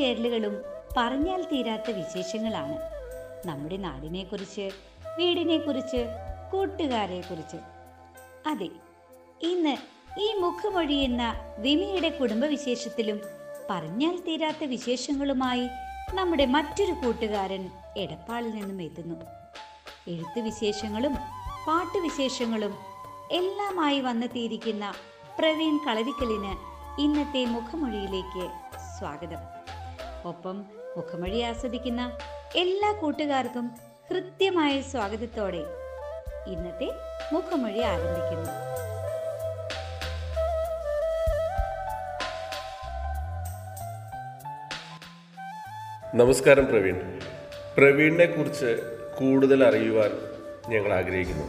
ഓരോ ഒത്തുചേരലുകളും പറഞ്ഞാൽ തീരാത്ത വിശേഷങ്ങളാണ്. നമ്മുടെ നാടിനെക്കുറിച്ച് വീടിനെക്കുറിച്ച് കൂട്ടുകാരെക്കുറിച്ച്. അതെ ഇന്ന് ഈ മുഖമൊഴി എന്ന വിമിയുടെ കുടുംബവിശേഷത്തിലും പറഞ്ഞാൽ തീരാത്ത വിശേഷങ്ങളുമായി നമ്മുടെ മറ്റൊരു കൂട്ടുകാരൻ എടപ്പാളിൽ നിന്നും എത്തുന്നു. എഴുത്ത് വിശേഷങ്ങളും പാട്ടുവിശേഷങ്ങളും എല്ലാമായി വന്നെത്തിയിരിക്കുന്ന പ്രവീൺ കളരിക്കലിന് ഇന്നത്തെ മുഖമൊഴിയിലേക്ക് സ്വാഗതം. ഒപ്പം മുഖമൊഴി ആസ്വദിക്കുന്ന എല്ലാ കൂട്ടുകാർക്കും ഹൃദ്യമായ സ്വാഗതത്തോടെ ഇന്നത്തെ മുഖമൊഴി ആരംഭിക്കുന്നു. നമസ്കാരം പ്രവീൺ. പ്രവീണിനെ കുറിച്ച് കൂടുതൽ അറിയുവാൻ ഞങ്ങൾ ആഗ്രഹിക്കുന്നു.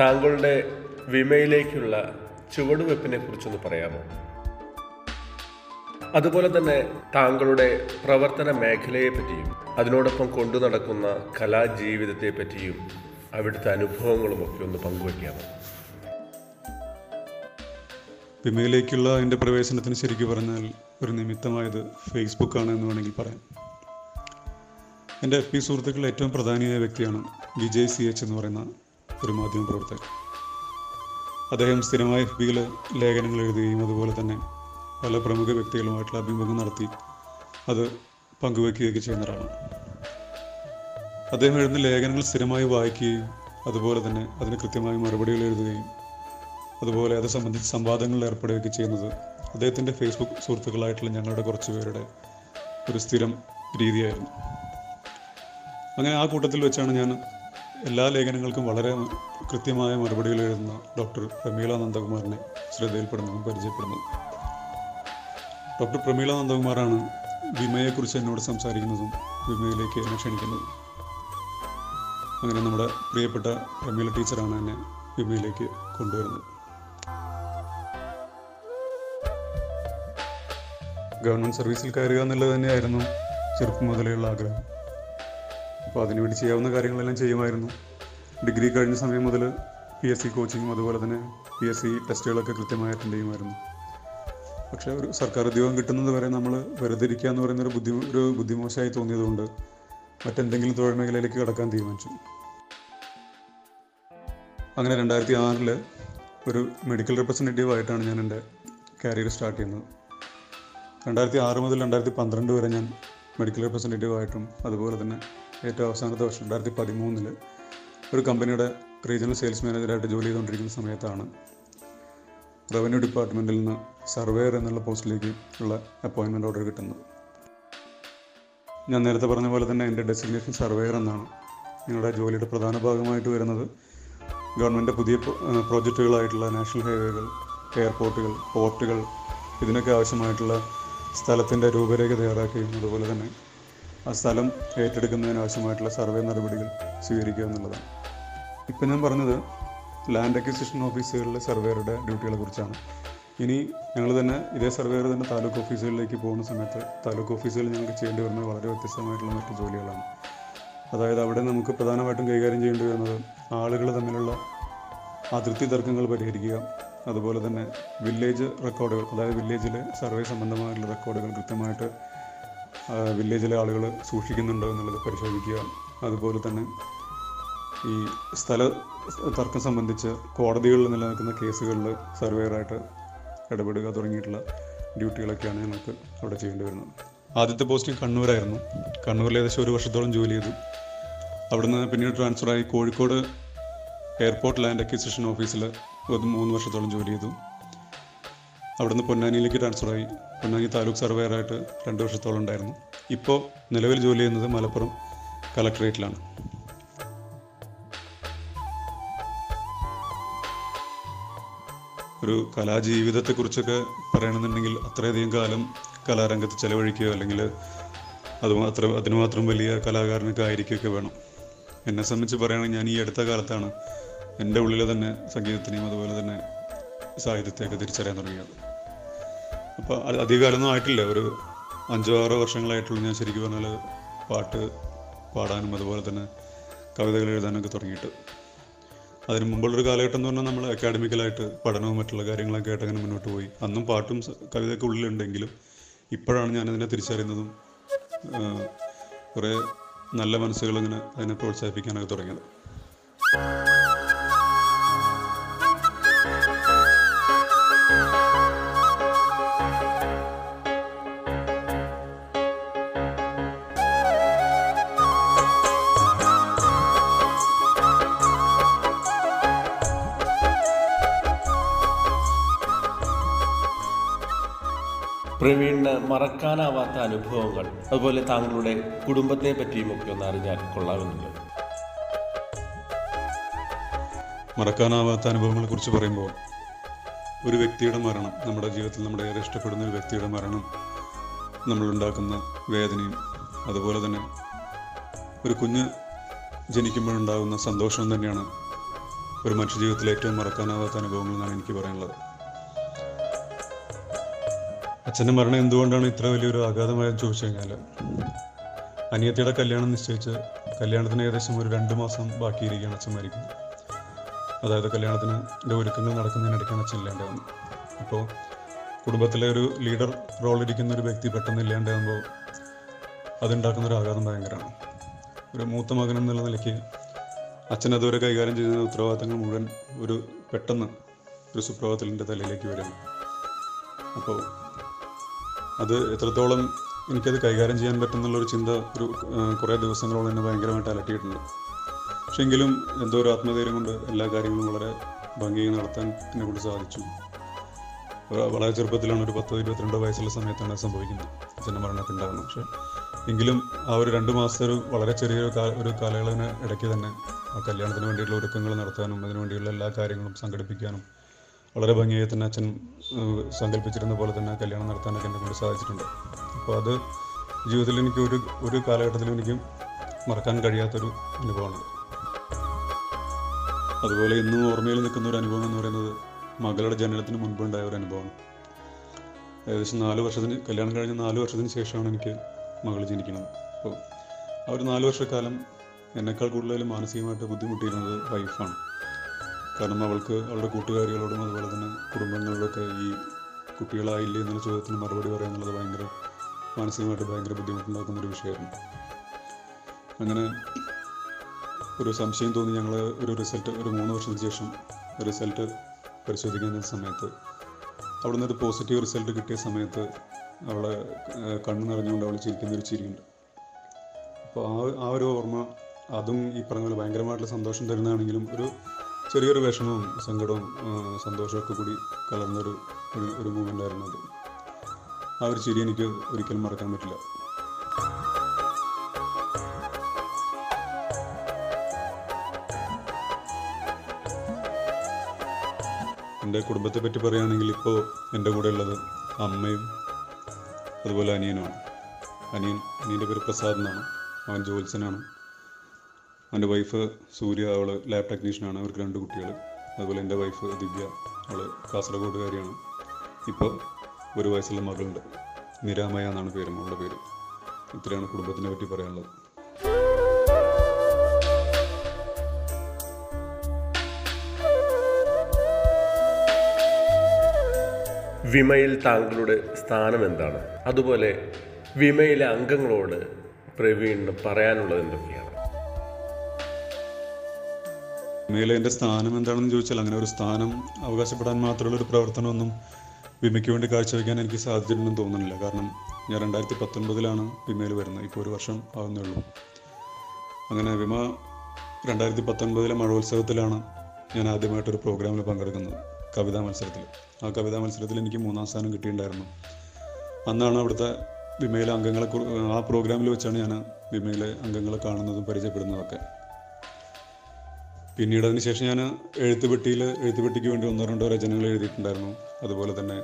താങ്കളുടെ വിമയിലേക്കുള്ള ചുവടുവെപ്പിനെ കുറിച്ചൊന്ന് പറയാമോ? അതുപോലെ തന്നെ താങ്കളുടെ പ്രവർത്തന മേഖലയെ പറ്റിയും അതിനോടൊപ്പം കൊണ്ടു നടക്കുന്ന കലാജീവിതത്തെ പറ്റിയും അവിടുത്തെ അനുഭവങ്ങളും ഒക്കെ ഒന്ന് പങ്കുവയ്ക്കാമോ? വിമയിലേക്കുള്ള എന്റെ പ്രവേശനത്തിന് ശരിക്കും പറഞ്ഞാൽ ഒരു നിമിത്തമായത് ഫേസ്ബുക്കാണ് എന്ന് വേണമെങ്കിൽ പറയാം. എന്റെ എഫ് പി സുഹൃത്തുക്കളിൽ ഏറ്റവും പ്രധാനിയായ വ്യക്തിയാണ് വിജയ് സി എച്ച് എന്ന് പറയുന്ന ഒരു മാധ്യമ പ്രവർത്തകൻ. അദ്ദേഹം സ്ഥിരമായി എഫ് ബിയിൽ ലേഖനങ്ങൾ എഴുതുകയും അതുപോലെ തന്നെ പല പ്രമുഖ വ്യക്തികളുമായിട്ടുള്ള അഭിമുഖം നടത്തി അത് പങ്കുവയ്ക്കുകയൊക്കെ ചെയ്യുന്ന ഒരാളാണ് അദ്ദേഹം എഴുതുന്ന ലേഖനങ്ങൾ സ്ഥിരമായി വായിക്കുകയും അതുപോലെ തന്നെ അതിന് കൃത്യമായി മറുപടികൾ എഴുതുകയും അതുപോലെ അത് സംബന്ധിച്ച് സംവാദങ്ങളിൽ ഏർപ്പെടുകയൊക്കെ ചെയ്യുന്നത് അദ്ദേഹത്തിന്റെ ഫേസ്ബുക്ക് സുഹൃത്തുക്കളായിട്ടുള്ള ഞങ്ങളുടെ കുറച്ച് പേരുടെ ഒരു സ്ഥിരം രീതിയായിരുന്നു. അങ്ങനെ ആ കൂട്ടത്തിൽ വെച്ചാണ് ഞാൻ എല്ലാ ലേഖനങ്ങൾക്കും വളരെ കൃത്യമായ മറുപടികൾ എഴുതുന്ന ഡോക്ടർ പ്രമീള നന്ദകുമാറിനെ ശ്രദ്ധയിൽപ്പെടുന്നതും പരിചയപ്പെടുന്നതും. ഡോക്ടർ പ്രമീള നന്ദകുമാറാണ് വിമയെക്കുറിച്ച് എന്നോട് സംസാരിക്കുന്നതും വിമയിലേക്ക് എന്നെ ക്ഷണിക്കുന്നതും. അങ്ങനെ നമ്മുടെ പ്രിയപ്പെട്ട പ്രമീള ടീച്ചറാണ് എന്നെ വിമയിലേക്ക് കൊണ്ടുവരുന്നത്. ഗവൺമെന്റ് സർവീസിൽ കയറുക എന്നുള്ളത് തന്നെയായിരുന്നു ചെറുപ്പം മുതലെയുള്ള ആഗ്രഹം. അപ്പോൾ അതിനുവേണ്ടി ചെയ്യാവുന്ന കാര്യങ്ങളെല്ലാം ചെയ്യുമായിരുന്നു. ഡിഗ്രി കഴിഞ്ഞ സമയം മുതൽ പി എസ് സി കോച്ചിങ്ങും അതുപോലെ തന്നെ പി എസ് സി ടെസ്റ്റുകളൊക്കെ കൃത്യമായി അറ്റൻഡ് ചെയ്യുമായിരുന്നു. പക്ഷേ ഒരു സർക്കാർ ഉദ്യോഗം കിട്ടുന്നത് വരെ നമ്മൾ വെറുതെ ഇരിക്കുക എന്ന് പറയുന്നൊരു ബുദ്ധി ഒരു ബുദ്ധിമോശമായി തോന്നിയതുകൊണ്ട് മറ്റെന്തെങ്കിലും തൊഴിൽ മേഖലയിലേക്ക് കടക്കാൻ തീരുമാനിച്ചു. അങ്ങനെ രണ്ടായിരത്തി ആറിൽ ഒരു മെഡിക്കൽ റെപ്രസെന്റേറ്റീവ് ആയിട്ടാണ് ഞാൻ എന്റെ കരിയർ സ്റ്റാർട്ട് ചെയ്യുന്നത്. രണ്ടായിരത്തി ആറ് മുതൽ രണ്ടായിരത്തി പന്ത്രണ്ട് വരെ ഞാൻ മെഡിക്കൽ റെപ്രസെന്റേറ്റീവ് ആയിട്ടും അതുപോലെ തന്നെ ഏറ്റവും അവസാനത്തെ വർഷം രണ്ടായിരത്തി പതിമൂന്നിൽ ഒരു കമ്പനിയുടെ റീജിയണൽ സെയിൽസ് മാനേജറായിട്ട് ജോലി ചെയ്തുകൊണ്ടിരിക്കുന്ന സമയത്താണ് റവന്യൂ ഡിപ്പാർട്ട്മെന്റിൽ നിന്ന് സർവേയർ എന്നുള്ള പോസ്റ്റിലേക്ക് ഉള്ള അപ്പോയിൻമെന്റ് ഓർഡർ കിട്ടുന്നത് ഞാൻ നേരത്തെ പറഞ്ഞ പോലെ തന്നെ എന്റെ ഡെസിഗ്നേഷൻ സർവേയർ എന്നാണ്. ഞങ്ങളുടെ ജോലിയുടെ പ്രധാന ഭാഗമായിട്ട് വരുന്നത് ഗവൺമെന്റ് പുതിയ പ്രോ- പ്രോജക്റ്റുകളായിട്ടുള്ള നാഷണൽ ഹൈവേകൾ എയർപോർട്ടുകൾ പോർട്ടുകൾ ഇതിനൊക്കെ ആവശ്യമായിട്ടുള്ള സ്ഥലത്തിന്റെ രൂപരേഖ തയ്യാറാക്കുകയും അതുപോലെ തന്നെ ആ സ്ഥലം ഏറ്റെടുക്കുന്നതിന് ആവശ്യമായിട്ടുള്ള സർവേ നടപടികൾ സ്വീകരിക്കുക എന്നുള്ളതാണ്. ഇപ്പം ഞാൻ പറഞ്ഞത് ലാൻഡ് അക്വിസിഷൻ ഓഫീസുകളിലെ സർവേയറുടെ ഡ്യൂട്ടികളെ കുറിച്ചാണ്. ഇനി ഞങ്ങൾ തന്നെ ഇതേ സർവേയർ തന്നെ താലൂക്ക് ഓഫീസുകളിലേക്ക് പോകുന്ന സമയത്ത് താലൂക്ക് ഓഫീസുകളിൽ ഞങ്ങൾക്ക് ചെയ്യേണ്ടി വരുന്നത് വളരെ വ്യത്യസ്തമായിട്ടുള്ള മറ്റു ജോലികളാണ്. അതായത് അവിടെ നമുക്ക് പ്രധാനമായിട്ടും കൈകാര്യം ചെയ്യേണ്ടി വരുന്നത് ആളുകൾ തമ്മിലുള്ള അതിർത്തി തർക്കങ്ങൾ പരിഹരിക്കുക അതുപോലെ തന്നെ വില്ലേജ് റെക്കോർഡുകൾ അതായത് വില്ലേജിലെ സർവേ സംബന്ധമായിട്ടുള്ള റെക്കോർഡുകൾ കൃത്യമായിട്ട് വില്ലേജിലെ ആളുകൾ സൂക്ഷിക്കുന്നുണ്ടോ എന്നുള്ളത് പരിശോധിക്കുക അതുപോലെ തന്നെ ഈ സ്ഥല തർക്കം സംബന്ധിച്ച് കോടതികളിൽ നിലനിൽക്കുന്ന കേസുകളിൽ സർവേയറായിട്ട് ഇടപെടുക തുടങ്ങിയിട്ടുള്ള ഡ്യൂട്ടികളൊക്കെയാണ് ഞങ്ങൾക്ക് അവിടെ ചെയ്യേണ്ടി വരുന്നത്. ആദ്യത്തെ പോസ്റ്റിംഗ് കണ്ണൂരായിരുന്നു. കണ്ണൂരിൽ ഏകദേശം ഒരു വർഷത്തോളം ജോലി ചെയ്തു. അവിടുന്ന് പിന്നീട് ട്രാൻസ്ഫറായി കോഴിക്കോട് എയർപോർട്ട് ലാൻഡ് അക്വിസിഷൻ ഓഫീസിൽ ഒരു മൂന്ന് വർഷത്തോളം ജോലി ചെയ്തു. അവിടുന്ന് പൊന്നാനിയിലേക്ക് ട്രാൻസ്ഫറായി പൊന്നാനി താലൂക്ക് സർവേയറായിട്ട് രണ്ട് വർഷത്തോളം ഉണ്ടായിരുന്നു. ഇപ്പോൾ നിലവിൽ ജോലി ചെയ്യുന്നത് മലപ്പുറം കളക്ടറേറ്റിലാണ്. ഒരു കലാജീവിതത്തെക്കുറിച്ചൊക്കെ പറയണമെന്നുണ്ടെങ്കിൽ അത്രയധികം കാലം കലാരംഗത്ത് ചെലവഴിക്കുകയോ അല്ലെങ്കിൽ അത് മാത്രം അതിന് മാത്രം വലിയ കലാകാരനൊക്കെ ആയിരിക്കുകയൊക്കെ വേണം. എന്നെ സംബന്ധിച്ച് പറയുകയാണെങ്കിൽ ഞാൻ ഈ അടുത്ത കാലത്താണ് എന്റെ ഉള്ളിൽ തന്നെ സംഗീതത്തിനെയും അതുപോലെ തന്നെ സാഹിത്യത്തെയൊക്കെ തിരിച്ചറിയാൻ തുടങ്ങിയത്. അപ്പോൾ അധികകാലമൊന്നും ആയിട്ടില്ല. ഒരു അഞ്ചോ ആറോ വർഷങ്ങളായിട്ടുള്ളൂ ഞാൻ ശരിക്കും പറഞ്ഞാൽ പാട്ട് പാടാനും അതുപോലെ തന്നെ കവിതകൾ എഴുതാനൊക്കെ തുടങ്ങിയിട്ട്. അതിന് മുമ്പുള്ളൊരു കാലഘട്ടം എന്ന് പറഞ്ഞാൽ നമ്മൾ അക്കാഡമിക്കലായിട്ട് പഠനവും മറ്റുള്ള കാര്യങ്ങളൊക്കെ ആയിട്ട് അങ്ങനെ മുന്നോട്ട് പോയി. അന്നും പാട്ടും കവിതയ്ക്ക് ഉള്ളിലുണ്ടെങ്കിലും ഇപ്പോഴാണ് ഞാനതിനെ തിരിച്ചറിയുന്നതും ആ, കുറേ നല്ല മനസ്സുകൾ ഇങ്ങനെ അതിനെ പ്രോത്സാഹിപ്പിക്കാനൊക്കെ തുടങ്ങിയത്. പ്രവീണിന് മറക്കാനാവാത്ത അനുഭവങ്ങൾ അതുപോലെ താങ്കളുടെ കുടുംബത്തെ പറ്റിയും ഒക്കെ ഒന്ന് അറിഞ്ഞാൽ കൊള്ളാമെന്നുണ്ട്. മറക്കാനാവാത്ത അനുഭവങ്ങളെ കുറിച്ച് പറയുമ്പോൾ ഒരു വ്യക്തിയുടെ മരണം നമ്മുടെ ജീവിതത്തിൽ നമ്മുടെ ഏറെ ഇഷ്ടപ്പെടുന്ന ഒരു വ്യക്തിയുടെ മരണം നമ്മളുണ്ടാക്കുന്ന വേദനയും അതുപോലെ തന്നെ ഒരു കുഞ്ഞ് ജനിക്കുമ്പോഴുണ്ടാകുന്ന സന്തോഷം തന്നെയാണ് ഒരു മനുഷ്യ ജീവിതത്തിലെ ഏറ്റവും മറക്കാനാവാത്ത അനുഭവങ്ങൾ എന്നാണ് എനിക്ക് പറയാനുള്ളത്. അച്ഛന്റെ മരണം എന്തുകൊണ്ടാണ് ഇത്ര വലിയൊരു ആഘാതമായെന്ന് ചോദിച്ചു കഴിഞ്ഞാൽ അനിയത്തിയുടെ കല്യാണം നിശ്ചയിച്ച് കല്യാണത്തിന് ഏകദേശം ഒരു രണ്ട് മാസം ബാക്കിയിരിക്കുകയാണ് അച്ഛൻ മരിക്കുന്നത്. അതായത് കല്യാണത്തിന് ഒരുക്കങ്ങൾ നടക്കുന്നതിനിടയ്ക്കാണ് അച്ഛൻ ഇല്ലാണ്ടാവുന്നത്. അപ്പോൾ കുടുംബത്തിലെ ഒരു ലീഡർ റോൾ ഇരിക്കുന്ന ഒരു വ്യക്തി പെട്ടെന്ന് ഇല്ലാണ്ടാകുമ്പോൾ അതുണ്ടാക്കുന്ന ഒരു ആഘാതം ഭയങ്കരമാണ്. ഒരു മൂത്ത മകൻ എന്നുള്ള നിലയ്ക്ക് അച്ഛൻ അതുവരെ കൈകാര്യം ചെയ്യുന്ന ഉത്തരവാദിത്തങ്ങൾ മുഴുവൻ ഒരു പെട്ടെന്ന് ഒരു സുപ്രഭാതത്തിന്റെ തലയിലേക്ക് വരികയാണ്. അപ്പോൾ അത് എത്രത്തോളം എനിക്കത് കൈകാര്യം ചെയ്യാൻ പറ്റുന്നുള്ളൊരു ചിന്ത ഒരു കുറേ ദിവസങ്ങളോളം എന്നെ ഭയങ്കരമായിട്ട് അലട്ടിയിട്ടുണ്ട്. പക്ഷെ എങ്കിലും എന്തോ ഒരു ആത്മധൈര്യം കൊണ്ട് എല്ലാ കാര്യങ്ങളും വളരെ ഭംഗിയായി നടത്താൻ എന്നെ കൊണ്ട് സാധിച്ചു. വളരെ ചെറുപ്പത്തിലാണ് ഒരു പത്തോ ഇരുപത്തിരണ്ടോ വയസ്സുള്ള സമയത്താണ് സംഭവിക്കുന്നത്. അച്ഛന്റെ മരണമൊക്കെ ഉണ്ടാകുന്നത് പക്ഷെ എങ്കിലും ആ ഒരു രണ്ട് മാസത്തെ ഒരു വളരെ ചെറിയൊരു കാല ഒരു കാലയളവിന് ഇടയ്ക്ക് തന്നെ ആ കല്യാണത്തിന് വേണ്ടിയിട്ടുള്ള ഒരുക്കങ്ങൾ നടത്താനും അതിനു വേണ്ടിയുള്ള എല്ലാ കാര്യങ്ങളും സംഘടിപ്പിക്കാനും വളരെ ഭംഗിയായി തന്നെ അച്ഛൻ സങ്കല്പിച്ചിരുന്ന പോലെ തന്നെ കല്യാണം നടത്താനൊക്കെ എന്നെ കൊണ്ട് സാധിച്ചിട്ടുണ്ട്. അപ്പോൾ അത് ജീവിതത്തിൽ എനിക്ക് ഒരു ഒരു കാലഘട്ടത്തിലും എനിക്ക് മറക്കാൻ കഴിയാത്തൊരു അനുഭവമാണ്. അതുപോലെ ഇന്നും ഓർമ്മയിൽ നിൽക്കുന്ന ഒരു അനുഭവം എന്ന് പറയുന്നത് മകളുടെ ജനനത്തിന് മുൻപുണ്ടായ ഒരു അനുഭവമാണ്. ഏകദേശം നാല് വർഷത്തിന് കല്യാണം കഴിഞ്ഞ നാല് വർഷത്തിന് ശേഷമാണ് എനിക്ക് മകൾ ജനിക്കുന്നത്. അപ്പോൾ ആ ഒരു നാല് വർഷക്കാലം എന്നെക്കാൾ കൂടുതൽ മാനസികമായിട്ട് ബുദ്ധിമുട്ടിയിരുന്നത് വൈഫാണ്. കാരണം അവൾക്ക് അവളുടെ കൂട്ടുകാരികളോടും അതുപോലെ തന്നെ കുടുംബങ്ങളിലൊക്കെ ഈ കുട്ടികളായില്ലേ എന്നുള്ള ചോദ്യത്തിന് മറുപടി പറയാനുള്ളത് ഭയങ്കര മാനസികമായിട്ട് ഭയങ്കര ബുദ്ധിമുട്ടുണ്ടാക്കുന്ന ഒരു വിഷയമായിരുന്നു. അങ്ങനെ ഒരു സംശയം തോന്നി ഞങ്ങൾ ഒരു റിസൾട്ട് ഒരു മൂന്ന് വർഷത്തിന് ശേഷം റിസൾട്ട് പരിശോധിക്കുന്ന സമയത്ത്. അവിടുന്ന് ഒരു പോസിറ്റീവ് റിസൾട്ട് കിട്ടിയ സമയത്ത് അവളെ കണ്ണ് നിറഞ്ഞുകൊണ്ട് അവൾ ചിരിക്കുന്ന ഒരു ചിരിയുണ്ട്. അപ്പോൾ ആ ആ ഒരു ഓർമ്മ അതും ഈ പറഞ്ഞ പോലെ ഭയങ്കരമായിട്ടുള്ള സന്തോഷം തരുന്നതാണെങ്കിലും ഒരു ചെറിയൊരു വിഷമവും സങ്കടവും സന്തോഷമൊക്കെ കൂടി കലർന്നൊരു ഒരു ഒരു മൂമെന്റ് ആയിരുന്നു അത്. ആ ഒരു ചിരി എനിക്ക് ഒരിക്കലും മറക്കാൻ പറ്റില്ല. എന്റെ കുടുംബത്തെ പറ്റി പറയുകയാണെങ്കിൽ ഇപ്പോൾ എന്റെ കൂടെ ഉള്ളത് അമ്മയും അതുപോലെ അനിയനുമാണ്. അനിയൻ അനിയന്റെ പേര് പ്രസാദ് എന്നാണ്. അവൻ ജോത്സനാണ് അവന്റെ വൈഫ് സൂര്യ അവൾ ലാബ് ടെക്നീഷ്യനാണ് അവർക്ക് രണ്ട് കുട്ടികൾ അതുപോലെ എന്റെ വൈഫ് ദിവ്യ അവൾ കാസർഗോഡുകാരിയാണ്. ഇപ്പോൾ ഒരു വയസ്സുള്ള മകളുണ്ട്. നിരാമയ എന്നാണ് പേര് അവളുടെ പേര്. ഇത്രയാണ് കുടുംബത്തിനെ പറ്റി പറയാനുള്ളത്. വിമയിൽ താങ്കളുടെ സ്ഥാനം എന്താണ്? അതുപോലെ വിമയിലെ അംഗങ്ങളോട് പ്രവീണിന് പറയാനുള്ളത് എന്തൊക്കെയാണ്? എന്റെ സ്ഥാനം എന്താണെന്ന് ചോദിച്ചാൽ അങ്ങനെ ഒരു സ്ഥാനം അവകാശപ്പെടാൻ മാത്രമുള്ള ഒരു പ്രവർത്തനമൊന്നും വിമയ്ക്ക് വേണ്ടി കാഴ്ചവെക്കാൻ എനിക്ക് സാധിച്ചിട്ടുണ്ടെന്ന് തോന്നുന്നില്ല. കാരണം ഞാൻ രണ്ടായിരത്തി പത്തൊൻപതിലാണ് വിമയിൽ വരുന്നത്. ഇപ്പോൾ ഒരു വർഷം ആവുന്നേ ഉള്ളൂ. അങ്ങനെ വിമ രണ്ടായിരത്തി പത്തൊൻപതിലെ മഴോത്സവത്തിലാണ് ഞാൻ ആദ്യമായിട്ടൊരു പ്രോഗ്രാമിൽ പങ്കെടുക്കുന്നത്. കവിതാ മത്സരത്തിൽ. ആ കവിതാ മത്സരത്തിൽ എനിക്ക് മൂന്നാം സ്ഥാനം കിട്ടിയിട്ടുണ്ടായിരുന്നു. അന്നാണ് അവിടുത്തെ വിമയിലെ അംഗങ്ങളെ ആ പ്രോഗ്രാമിൽ വെച്ചാണ് ഞാൻ വിമയിലെ അംഗങ്ങളെ കാണുന്നതും പരിചയപ്പെടുന്നതൊക്കെ പിന്നീട് അതിന് ശേഷം ഞാൻ എഴുത്തുപെട്ടിയിൽ എഴുത്തുപെട്ടിക്ക് വേണ്ടി ഒന്നോ രണ്ടോ രചനകൾ എഴുതിയിട്ടുണ്ടായിരുന്നു. അതുപോലെ തന്നെ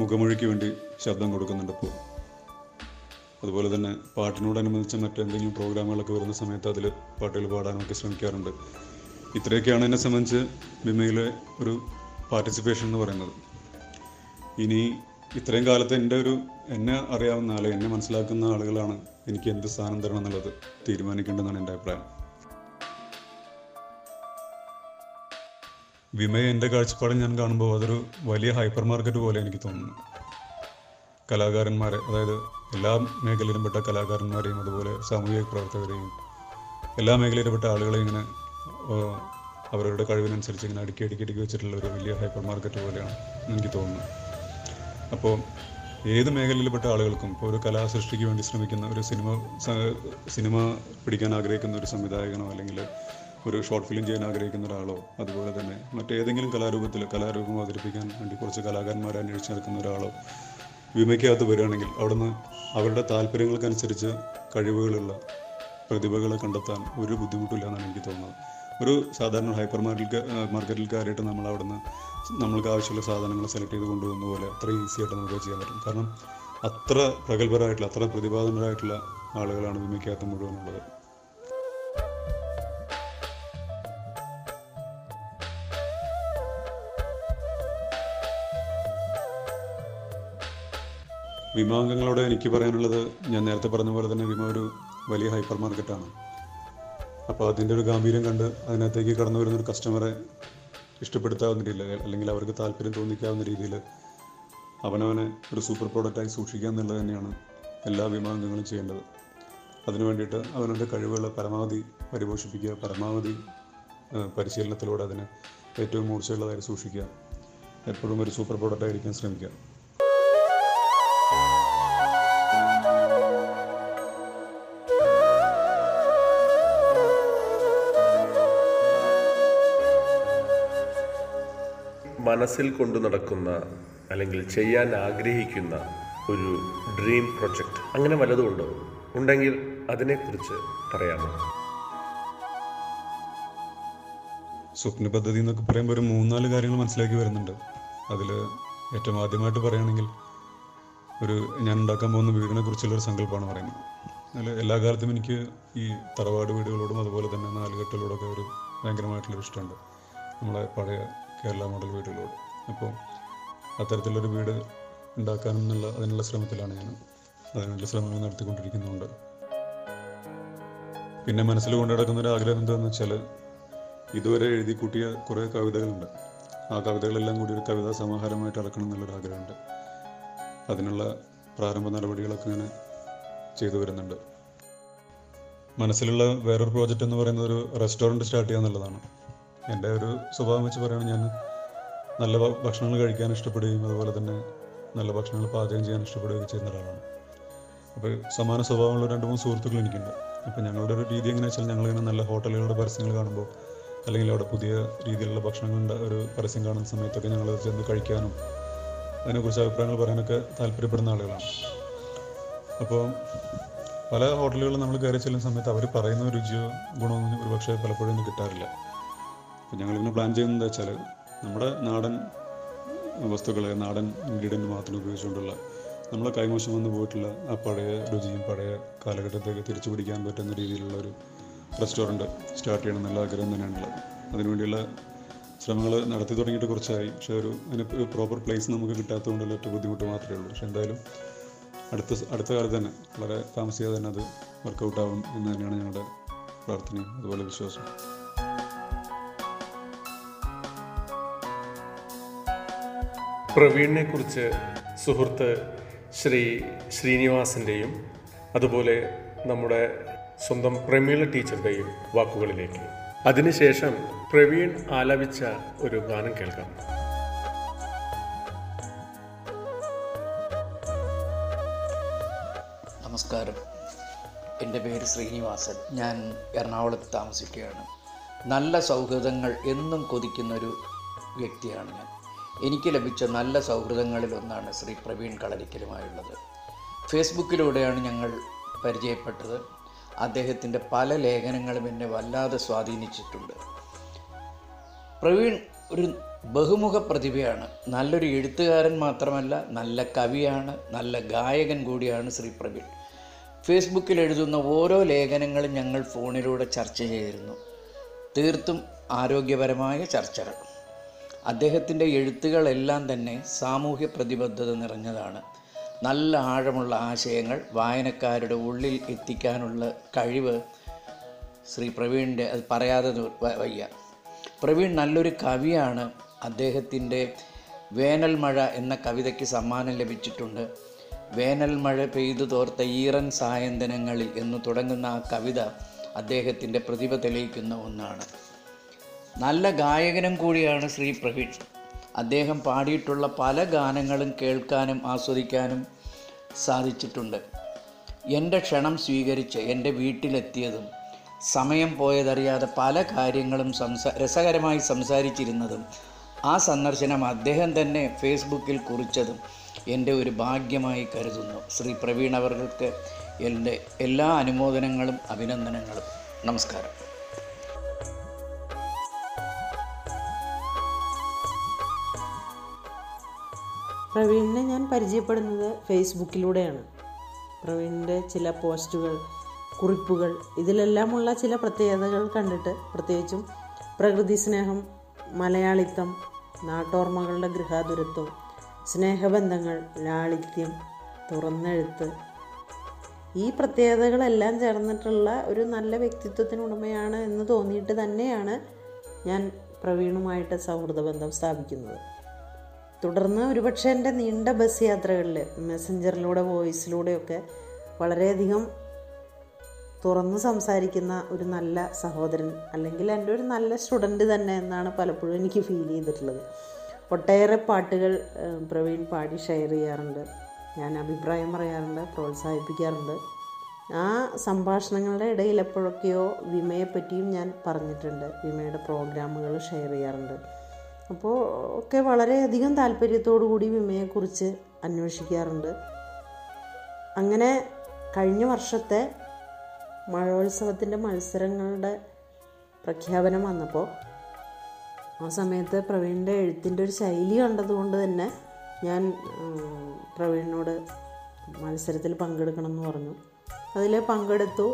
മുഖമൊഴിക്ക് വേണ്ടി ശബ്ദം കൊടുക്കുന്നുണ്ട് ഇപ്പോൾ അതുപോലെ തന്നെ പാട്ടിനോടനുബന്ധിച്ച് മറ്റെന്തെങ്കിലും പ്രോഗ്രാമുകളൊക്കെ വരുന്ന സമയത്ത് അതിൽ പാട്ടുകൾ പാടാനൊക്കെ ശ്രമിക്കാറുണ്ട്. ഇത്രയൊക്കെയാണ് എന്നെ സംബന്ധിച്ച് ബിമയിലെ ഒരു പാർട്ടിസിപ്പേഷൻ എന്ന് പറയുന്നത്. ഇനി ഇത്രയും കാലത്ത് എന്റെ ഒരു എന്നെ അറിയാവുന്ന ആളെ എന്നെ മനസ്സിലാക്കുന്ന ആളുകളാണ് എനിക്ക് എന്ത് സ്ഥാനം തരണം എന്നുള്ളത് തീരുമാനിക്കേണ്ടതെന്നാണ് എന്റെ അഭിപ്രായം. വിമയെ എന്റെ കാഴ്ചപ്പാടിൽ ഞാൻ കാണുമ്പോൾ അതൊരു വലിയ ഹൈപ്പർ മാർക്കറ്റ് പോലെ എനിക്ക് തോന്നുന്നു. കലാകാരന്മാരെ അതായത് എല്ലാ മേഖലയിലും പെട്ട കലാകാരന്മാരെയും അതുപോലെ സാമൂഹിക പ്രവർത്തകരെയും എല്ലാ മേഖലയിലും പെട്ട ആളുകളെ ഇങ്ങനെ അവരവരുടെ കഴിവിനനുസരിച്ച് ഇങ്ങനെ അടുക്കി അടുക്കി അടുക്കി വെച്ചിട്ടുള്ള ഒരു വലിയ ഹൈപ്പർ മാർക്കറ്റ് പോലെയാണ് എനിക്ക് തോന്നുന്നത്. അപ്പോൾ ഏത് മേഖലയിൽപ്പെട്ട ആളുകൾക്കും ഇപ്പോൾ ഒരു കലാസൃഷ്ടിക്ക് വേണ്ടി ശ്രമിക്കുന്ന ഒരു സിനിമ സിനിമ പിടിക്കാൻ ആഗ്രഹിക്കുന്ന ഒരു സംവിധായകനോ അല്ലെങ്കിൽ ഒരു ഷോർട്ട് ഫിലിം ചെയ്യാൻ ആഗ്രഹിക്കുന്ന ഒരാളോ അതുപോലെ തന്നെ മറ്റേതെങ്കിലും കലാരൂപത്തിൽ കലാരൂപം അവതരിപ്പിക്കാൻ വേണ്ടി കുറച്ച് കലാകാരന്മാരെ അന്വേഷിച്ച് നടക്കുന്ന ഒരാളോ വിമയ്ക്കകത്ത് വരികയാണെങ്കിൽ അവിടുന്ന് അവരുടെ താല്പര്യങ്ങൾക്കനുസരിച്ച് കഴിവുകളുള്ള പ്രതിഭകളെ കണ്ടെത്താൻ ഒരു ബുദ്ധിമുട്ടില്ല എന്നാണ് എനിക്ക് തോന്നുന്നത്. ഒരു സാധാരണ ഹൈപ്പർ മാർക്കറ്റിൽ മാർക്കറ്റിൽ കയറിയിട്ട് നമ്മൾ അവിടുന്ന് നമ്മൾക്ക് ആവശ്യമുള്ള സാധനങ്ങൾ സെലക്ട് ചെയ്ത് കൊണ്ടുപോകുന്ന പോലെ അത്ര ഈസി ആയിട്ട് നമുക്ക് ചെയ്യാൻ പറ്റും. കാരണം അത്ര പ്രഗത്ഭരായിട്ടുള്ള അത്ര പ്രതിഭാതനരായിട്ടുള്ള ആളുകളാണ് വിമയ്ക്കകത്ത് മുഴുവനുള്ളത് വിമാംഗങ്ങളോട് എനിക്ക് പറയാനുള്ളത് ഞാൻ നേരത്തെ പറഞ്ഞ പോലെ തന്നെ വിമ ഒരു വലിയ ഹൈപ്പർ മാർക്കറ്റാണ് അപ്പോൾ അതിന്റെ ഒരു ഗാംഭീര്യം കണ്ട് അതിനകത്തേക്ക് കടന്നു വരുന്ന ഒരു കസ്റ്റമറെ ഇഷ്ടപ്പെടുത്താവുന്ന രീതിയിൽ അല്ലെങ്കിൽ അവർക്ക് താല്പര്യം തോന്നിക്കാവുന്ന രീതിയിൽ അവനവനെ ഒരു സൂപ്പർ പ്രോഡക്റ്റായി സൂക്ഷിക്കുക എന്നുള്ളത് തന്നെയാണ് എല്ലാ വിമാംഗങ്ങളും ചെയ്യേണ്ടത്. അതിനു വേണ്ടിയിട്ട് അവനവന്റെ കഴിവുകളെ പരമാവധി പരിപോഷിപ്പിക്കുക പരമാവധി പരിശീലനത്തിലൂടെ അതിനെ ഏറ്റവും മൂർച്ചയുള്ളതായി സൂക്ഷിക്കുക എപ്പോഴും ഒരു സൂപ്പർ പ്രോഡക്റ്റായിരിക്കാൻ ശ്രമിക്കുക. മനസ്സിൽ കൊണ്ടു നടക്കുന്ന അല്ലെങ്കിൽ ചെയ്യാൻ ആഗ്രഹിക്കുന്ന ഒരു ഡ്രീം പ്രൊജക്റ്റ് അങ്ങനെ വലതും ഉണ്ടോ? ഉണ്ടെങ്കിൽ അതിനെക്കുറിച്ച് പറയാമോ? സ്വപ്ന പദ്ധതി എന്നൊക്കെ പറയുമ്പോൾ ഒരു മൂന്നാൽ കാര്യങ്ങൾ മനസ്സിലാക്കി വരുന്നുണ്ട്. അതിൽ ഏറ്റവും ആദ്യമായിട്ട് പറയുകയാണെങ്കിൽ ഒരു ഞാൻ ഉണ്ടാക്കാൻ പോകുന്ന വീടിനെ കുറിച്ചുള്ള ഒരു സങ്കല്പമാണ് പറയുന്നത്. അതിൽ എല്ലാ കാലത്തും എനിക്ക് ഈ തറവാട് വീടുകളോടും അതുപോലെ തന്നെ നാലുകെട്ടുകളോടൊക്കെ ഒരു ഭയങ്കരമായിട്ടുള്ളൊരു ഇഷ്ടമുണ്ട്. നമ്മളെ പഴയ കേരള മോഡൽ വീടുകളോട്. അപ്പോൾ അത്തരത്തിലൊരു വീട് ഉണ്ടാക്കാനെന്നുള്ള അതിനുള്ള ശ്രമത്തിലാണ് ഞാൻ അതിനുള്ള ശ്രമങ്ങൾ നടത്തിക്കൊണ്ടിരിക്കുന്നുണ്ട്. പിന്നെ മനസ്സിൽ കൊണ്ടു ഒരു ആഗ്രഹം എന്താണെന്ന് വെച്ചാൽ ഇതുവരെ എഴുതി കൂട്ടിയ കുറേ കവിതകളുണ്ട്. ആ കവിതകളെല്ലാം കൂടി ഒരു കവിതാ സമാഹാരമായിട്ട് അടക്കണം എന്നുള്ളൊരു ആഗ്രഹമുണ്ട്. അതിനുള്ള പ്രാരംഭ നടപടികളൊക്കെ ഇങ്ങനെ ചെയ്തു വരുന്നുണ്ട്. മനസ്സിലുള്ള വേറൊരു പ്രോജക്റ്റ് എന്ന് പറയുന്നത് ഒരു റെസ്റ്റോറന്റ് സ്റ്റാർട്ട് ചെയ്യുക എന്നുള്ളതാണ് എന്റെ ഒരു സ്വഭാവം വെച്ച് പറയുകയാണ് ഞാൻ നല്ല ഭക്ഷണങ്ങൾ കഴിക്കാൻ ഇഷ്ടപ്പെടുകയും അതുപോലെ തന്നെ നല്ല ഭക്ഷണങ്ങൾ പാചകം ചെയ്യാൻ ഇഷ്ടപ്പെടുകയും ചെയ്യുന്ന ഒരാളാണ്. അപ്പോൾ സമാന സ്വഭാവമുള്ള രണ്ട് മൂന്ന് സുഹൃത്തുക്കൾ എനിക്കുണ്ട്. അപ്പോൾ ഞങ്ങളുടെ ഒരു രീതി എങ്ങനെയാ വെച്ചാൽ ഞങ്ങളിങ്ങനെ നല്ല ഹോട്ടലുകളുടെ പരസ്യങ്ങൾ കാണുമ്പോൾ അല്ലെങ്കിൽ അവിടെ പുതിയ രീതിയിലുള്ള ഭക്ഷണങ്ങളുടെ ഒരു പരസ്യം കാണുന്ന സമയത്തൊക്കെ ഞങ്ങൾ ചെന്ന് കഴിക്കാനും അതിനെക്കുറിച്ച് അഭിപ്രായങ്ങൾ പറയാനൊക്കെ താല്പര്യപ്പെടുന്ന ആളുകളാണ്. അപ്പോൾ പല ഹോട്ടലുകളിലും നമ്മൾ കയറി ചെല്ലുന്ന സമയത്ത് അവർ പറയുന്ന രുചിയോ ഗുണമൊന്നും ഒരു പക്ഷേ പലപ്പോഴും ഒന്നും കിട്ടാറില്ല. അപ്പോൾ ഞങ്ങൾ ഞങ്ങളിങ്ങനെ പ്ലാൻ ചെയ്യുന്നത് വെച്ചാൽ നമ്മുടെ നാടൻ വസ്തുക്കളെ നാടൻ ഇൻഗ്രീഡിയന്റ് മാത്രം ഉപയോഗിച്ചുകൊണ്ടുള്ള നമ്മളെ കൈമോശം വന്നു പോയിട്ടുള്ള ആ പഴയ രുചിയും പഴയ കാലഘട്ടത്തേക്ക് തിരിച്ചു പിടിക്കാൻ പറ്റുന്ന രീതിയിലുള്ള ഒരു റെസ്റ്റോറന്റ് സ്റ്റാർട്ട് ചെയ്യണം എന്നുള്ള ആഗ്രഹം തന്നെയാണുള്ളത്. അതിനുവേണ്ടിയുള്ള ശ്രമങ്ങൾ നടത്തി തുടങ്ങിയിട്ട് കുറച്ചായി. പക്ഷേ ഒരു അതിന് പ്രോപ്പർ പ്ലേസ് നമുക്ക് കിട്ടാത്തതുകൊണ്ടുള്ള ഏറ്റവും ബുദ്ധിമുട്ട് മാത്രമേ ഉള്ളൂ. പക്ഷേ എന്തായാലും അടുത്ത അടുത്ത കാലത്ത് തന്നെ വളരെ താമസിക്കാതെ തന്നെ അത് വർക്കൗട്ടാവും എന്ന് തന്നെയാണ് ഞങ്ങളുടെ പ്രാർത്ഥനയും അതുപോലെ വിശ്വാസം പ്രവീണിനെ കുറിച്ച് സുഹൃത്ത് ശ്രീ ശ്രീനിവാസിന്റെയും അതുപോലെ നമ്മുടെ സ്വന്തം പ്രമീള ടീച്ചറുടെയും വാക്കുകളിലേക്ക്. അതിനുശേഷം പ്രവീൺ ആലപിച്ച ഒരു ഗാനം കേൾക്കാം. നമസ്കാരം. എന്റെ പേര് ശ്രീനിവാസൻ. ഞാൻ എറണാകുളത്ത് താമസിക്കുകയാണ്. നല്ല സൗഹൃദങ്ങൾ എന്നും കൊതിക്കുന്നൊരു വ്യക്തിയാണ് ഞാൻ. എനിക്ക് ലഭിച്ച നല്ല സൗഹൃദങ്ങളിൽ ഒന്നാണ് ശ്രീ പ്രവീൺ കളരിക്കലുമായുള്ളത് ഫേസ്ബുക്കിലൂടെയാണ് ഞങ്ങൾ പരിചയപ്പെട്ടത്. അദ്ദേഹത്തിന്റെ പല ലേഖനങ്ങളും എന്നെ വല്ലാതെ സ്വാധീനിച്ചിട്ടുണ്ട്. പ്രവീൺ ഒരു ബഹുമുഖ പ്രതിഭയാണ്. നല്ലൊരു എഴുത്തുകാരൻ മാത്രമല്ല നല്ല കവിയാണ് നല്ല ഗായകൻ കൂടിയാണ് ശ്രീ പ്രവീൺ. ഫേസ്ബുക്കിൽ എഴുതുന്ന ഓരോ ലേഖനങ്ങളും ഞങ്ങൾ ഫോണിലൂടെ ചർച്ച ചെയ്തിരുന്നു. തീർത്തും ആരോഗ്യപരമായ ചർച്ചകൾ. അദ്ദേഹത്തിന്റെ എഴുത്തുകളെല്ലാം തന്നെ സാമൂഹ്യ പ്രതിബദ്ധത നിറഞ്ഞതാണ്. നല്ല ആഴമുള്ള ആശയങ്ങൾ വായനക്കാരുടെ ഉള്ളിൽ എത്തിക്കാനുള്ള കഴിവ് ശ്രീ പ്രവീണിന്റെ അത് പറയാതെ വയ്യ. പ്രവീൺ നല്ലൊരു കവിയാണ്. അദ്ദേഹത്തിന്റെ വേനൽമഴ എന്ന കവിതയ്ക്ക് സമ്മാനം ലഭിച്ചിട്ടുണ്ട്. വേനൽമഴ പെയ്തു തോർത്ത ഈറൻ സായന്തനങ്ങളിൽ എന്ന് തുടങ്ങുന്ന ആ കവിത അദ്ദേഹത്തിന്റെ പ്രതിഭ തെളിയിക്കുന്ന ഒന്നാണ്. നല്ല ഗായകനും കൂടിയാണ് ശ്രീ പ്രവീൺ. അദ്ദേഹം പാടിയിട്ടുള്ള പല ഗാനങ്ങളും കേൾക്കാനും ആസ്വദിക്കാനും സാധിച്ചിട്ടുണ്ട്. എന്റെ ക്ഷണം സ്വീകരിച്ച് എന്റെ വീട്ടിലെത്തിയതും സമയം പോയതറിയാതെ പല കാര്യങ്ങളും സംസാ രസകരമായി സംസാരിച്ചിരുന്നതും ആ സന്ദർശനം അദ്ദേഹം തന്നെ ഫേസ്ബുക്കിൽ കുറിച്ചതും എന്റെ ഒരു ഭാഗ്യമായി കരുതുന്നു. ശ്രീ പ്രവീൺ അവർക്ക് എന്റെ എല്ലാ അനുമോദനങ്ങളും അഭിനന്ദനങ്ങളും. നമസ്കാരം. പ്രവീണിനെ ഞാൻ പരിചയപ്പെടുന്നത് ഫേസ്ബുക്കിലൂടെയാണ്. പ്രവീണിന്റെ ചില പോസ്റ്റുകൾ കുറിപ്പുകൾ ഇതിലെല്ലാമുള്ള ചില പ്രത്യേകതകൾ കണ്ടിട്ട് പ്രത്യേകിച്ചും പ്രകൃതി സ്നേഹം മലയാളിത്തം നാട്ടോർമ്മകളുടെ ഗൃഹാതുരത്വം സ്നേഹബന്ധങ്ങൾ ലാളിത്യം തുറന്നെഴുത്ത് ഈ പ്രത്യേകതകളെല്ലാം ചേർന്നിട്ടുള്ള ഒരു നല്ല വ്യക്തിത്വത്തിനുടമയാണ് എന്ന് തോന്നിയിട്ട് തന്നെയാണ് ഞാൻ പ്രവീണുമായിട്ട് സൗഹൃദ ബന്ധം സ്ഥാപിക്കുന്നത്. തുടർന്ന് ഒരുപക്ഷെ എന്റെ നീണ്ട ബസ് യാത്രകളിൽ മെസ്സഞ്ചറിലൂടെ വോയിസിലൂടെയൊക്കെ വളരെയധികം തുറന്ന് സംസാരിക്കുന്ന ഒരു നല്ല സഹോദരൻ അല്ലെങ്കിൽ എന്റെ ഒരു നല്ല സ്റ്റുഡന്റ് തന്നെ എന്നാണ് പലപ്പോഴും എനിക്ക് ഫീൽ ചെയ്തിട്ടുള്ളത്. ഒട്ടേറെ പാട്ടുകൾ പ്രവീൺ പാടി ഷെയർ ചെയ്യാറുണ്ട്. ഞാൻ അഭിപ്രായം പറയാറുണ്ട് പ്രോത്സാഹിപ്പിക്കാറുണ്ട്. ആ സംഭാഷണങ്ങളുടെ ഇടയിൽ എപ്പോഴൊക്കെയോ വിമയെപ്പറ്റിയും ഞാൻ പറഞ്ഞിട്ടുണ്ട്. വിമയുടെ പ്രോഗ്രാമുകൾ ഷെയർ ചെയ്യാറുണ്ട്. അപ്പോൾ ഒക്കെ വളരെയധികം താല്പര്യത്തോടു കൂടി വിമയെക്കുറിച്ച് അന്വേഷിക്കാറുണ്ട്. അങ്ങനെ കഴിഞ്ഞ വർഷത്തെ മഴോത്സവത്തിന്റെ മത്സരങ്ങളുടെ പ്രഖ്യാപനം വന്നപ്പോൾ ആ സമയത്ത് പ്രവീണിന്റെ എഴുത്തിന്റെ ഒരു ശൈലി കണ്ടതുകൊണ്ട് തന്നെ ഞാൻ പ്രവീണിനോട് മത്സരത്തിൽ പങ്കെടുക്കണമെന്ന് പറഞ്ഞു. അതിൽ പങ്കെടുത്തു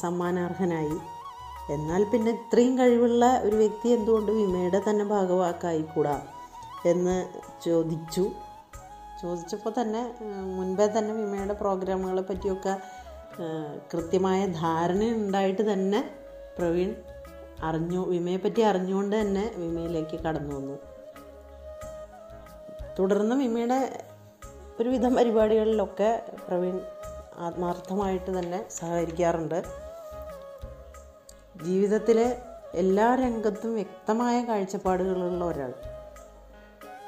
സമ്മാനാർഹനായി. എന്നാൽ പിന്നെ ഇത്രയും കഴിവുള്ള ഒരു വ്യക്തി എന്തുകൊണ്ട് വിമയുടെ തന്നെ ഭാഗവാക്കായിക്കൂടാ എന്ന് ചോദിച്ചു. ചോദിച്ചപ്പോൾ തന്നെ മുൻപേ തന്നെ വിമയുടെ പ്രോഗ്രാമുകളെ പറ്റിയൊക്കെ കൃത്യമായ ധാരണ ഉണ്ടായിട്ട് തന്നെ പ്രവീൺ അറിഞ്ഞു വിമയെ പറ്റി അറിഞ്ഞുകൊണ്ട് തന്നെ വിമയിലേക്ക് കടന്നു വന്നു. തുടർന്ന് വിമയുടെ ഒരുവിധം പരിപാടികളിലൊക്കെ പ്രവീൺ ആത്മാർത്ഥമായിട്ട് തന്നെ സഹകരിക്കാറുണ്ട്. ജീവിതത്തിലെ എല്ലാ രംഗത്തും വ്യക്തമായ കാഴ്ചപ്പാടുകളുള്ള ഒരാൾ.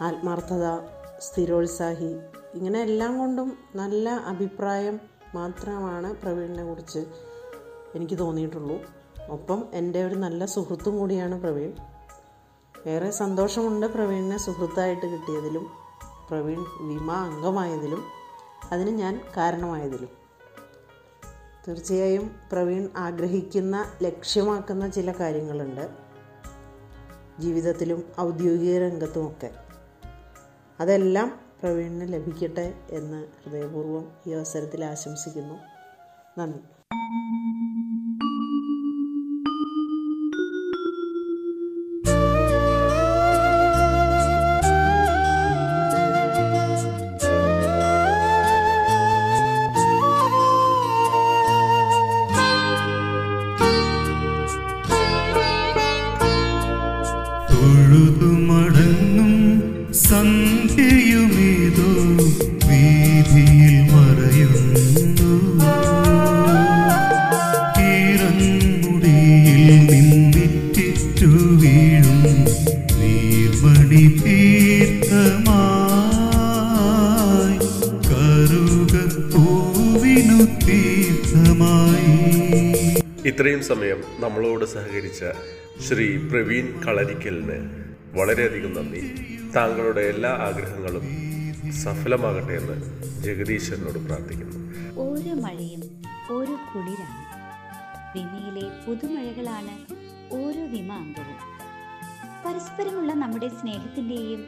ആത്മാർത്ഥത സ്ഥിരോത്സാഹി ഇങ്ങനെ എല്ലാം കൊണ്ടും നല്ല അഭിപ്രായം മാത്രമാണ് പ്രവീണിനെ കുറിച്ച് എനിക്ക് തോന്നിയിട്ടുള്ളൂ. ഒപ്പം എന്റെ ഒരു നല്ല സുഹൃത്തും കൂടിയാണ് പ്രവീൺ. ഏറെ സന്തോഷമുണ്ട് പ്രവീണിനെ സുഹൃത്തായിട്ട് കിട്ടിയതിലും പ്രവീൺ വിമ അംഗമായതിലും. അതിന് ഞാൻ കാരണമായതിലും. തീർച്ചയായും പ്രവീൺ ആഗ്രഹിക്കുന്ന ലക്ഷ്യമാക്കുന്ന ചില കാര്യങ്ങളുണ്ട്. ജീവിതത്തിലും ഔദ്യോഗിക രംഗത്തുമൊക്കെ. അതെല്ലാം പ്രവീണിന് ലഭിക്കട്ടെ എന്ന് ഹൃദയപൂർവം ഈ അവസരത്തിൽ ആശംസിക്കുന്നു. നന്ദി. പ്രവീൺ കളരിക്കലിന് വളരെയധികം നന്ദി. താങ്കളുടെ എല്ലാ ആഗ്രഹങ്ങളും സഫലമാകട്ടെ എന്ന് ജഗദീശ്വരനോട് പ്രാർത്ഥിക്കുന്നു. ഓരോ മഴയും ഓരോ കുളിരാണ്. വിമയിലെ പുതുമഴകളാണ് ഓരോ വിമ അംഗവും പരസ്പരമുള്ള നമ്മുടെ സ്നേഹത്തിന്റെയും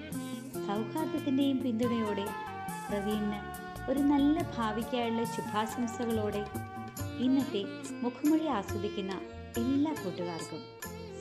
സൗഹാർദ്ദത്തിന്റെയും പിന്തുണയോടെ പ്രവീണിന് ഒരു നല്ല ഭാവിക്കായുള്ള ശുഭാശംസകളോടെ ഇന്നത്തെ മുഖമൊഴി ആസ്വദിക്കുന്ന എല്ലാ കൂട്ടുകാർക്കും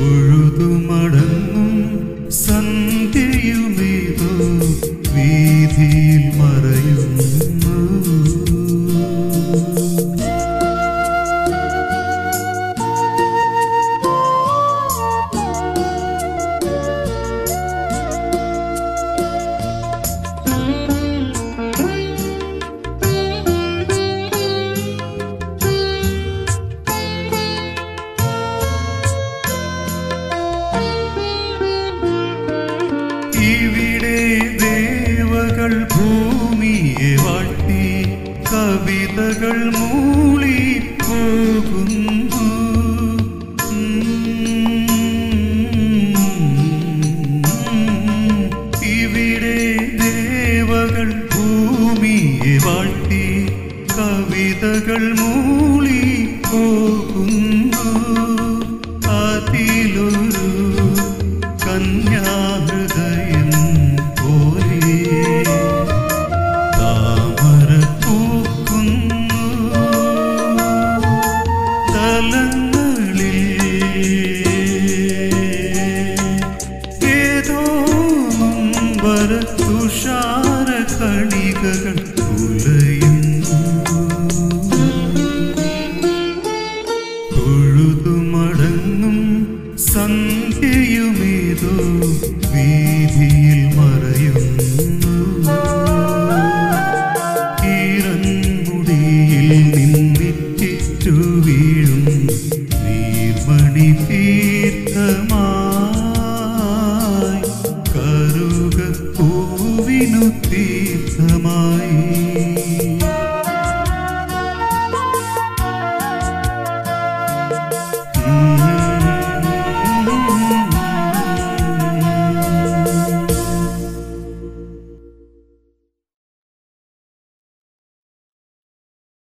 பொழுதுமா തൊഴുതുമടങ്ങും സന്ധ്യയുമേതോ വീതിയിൽ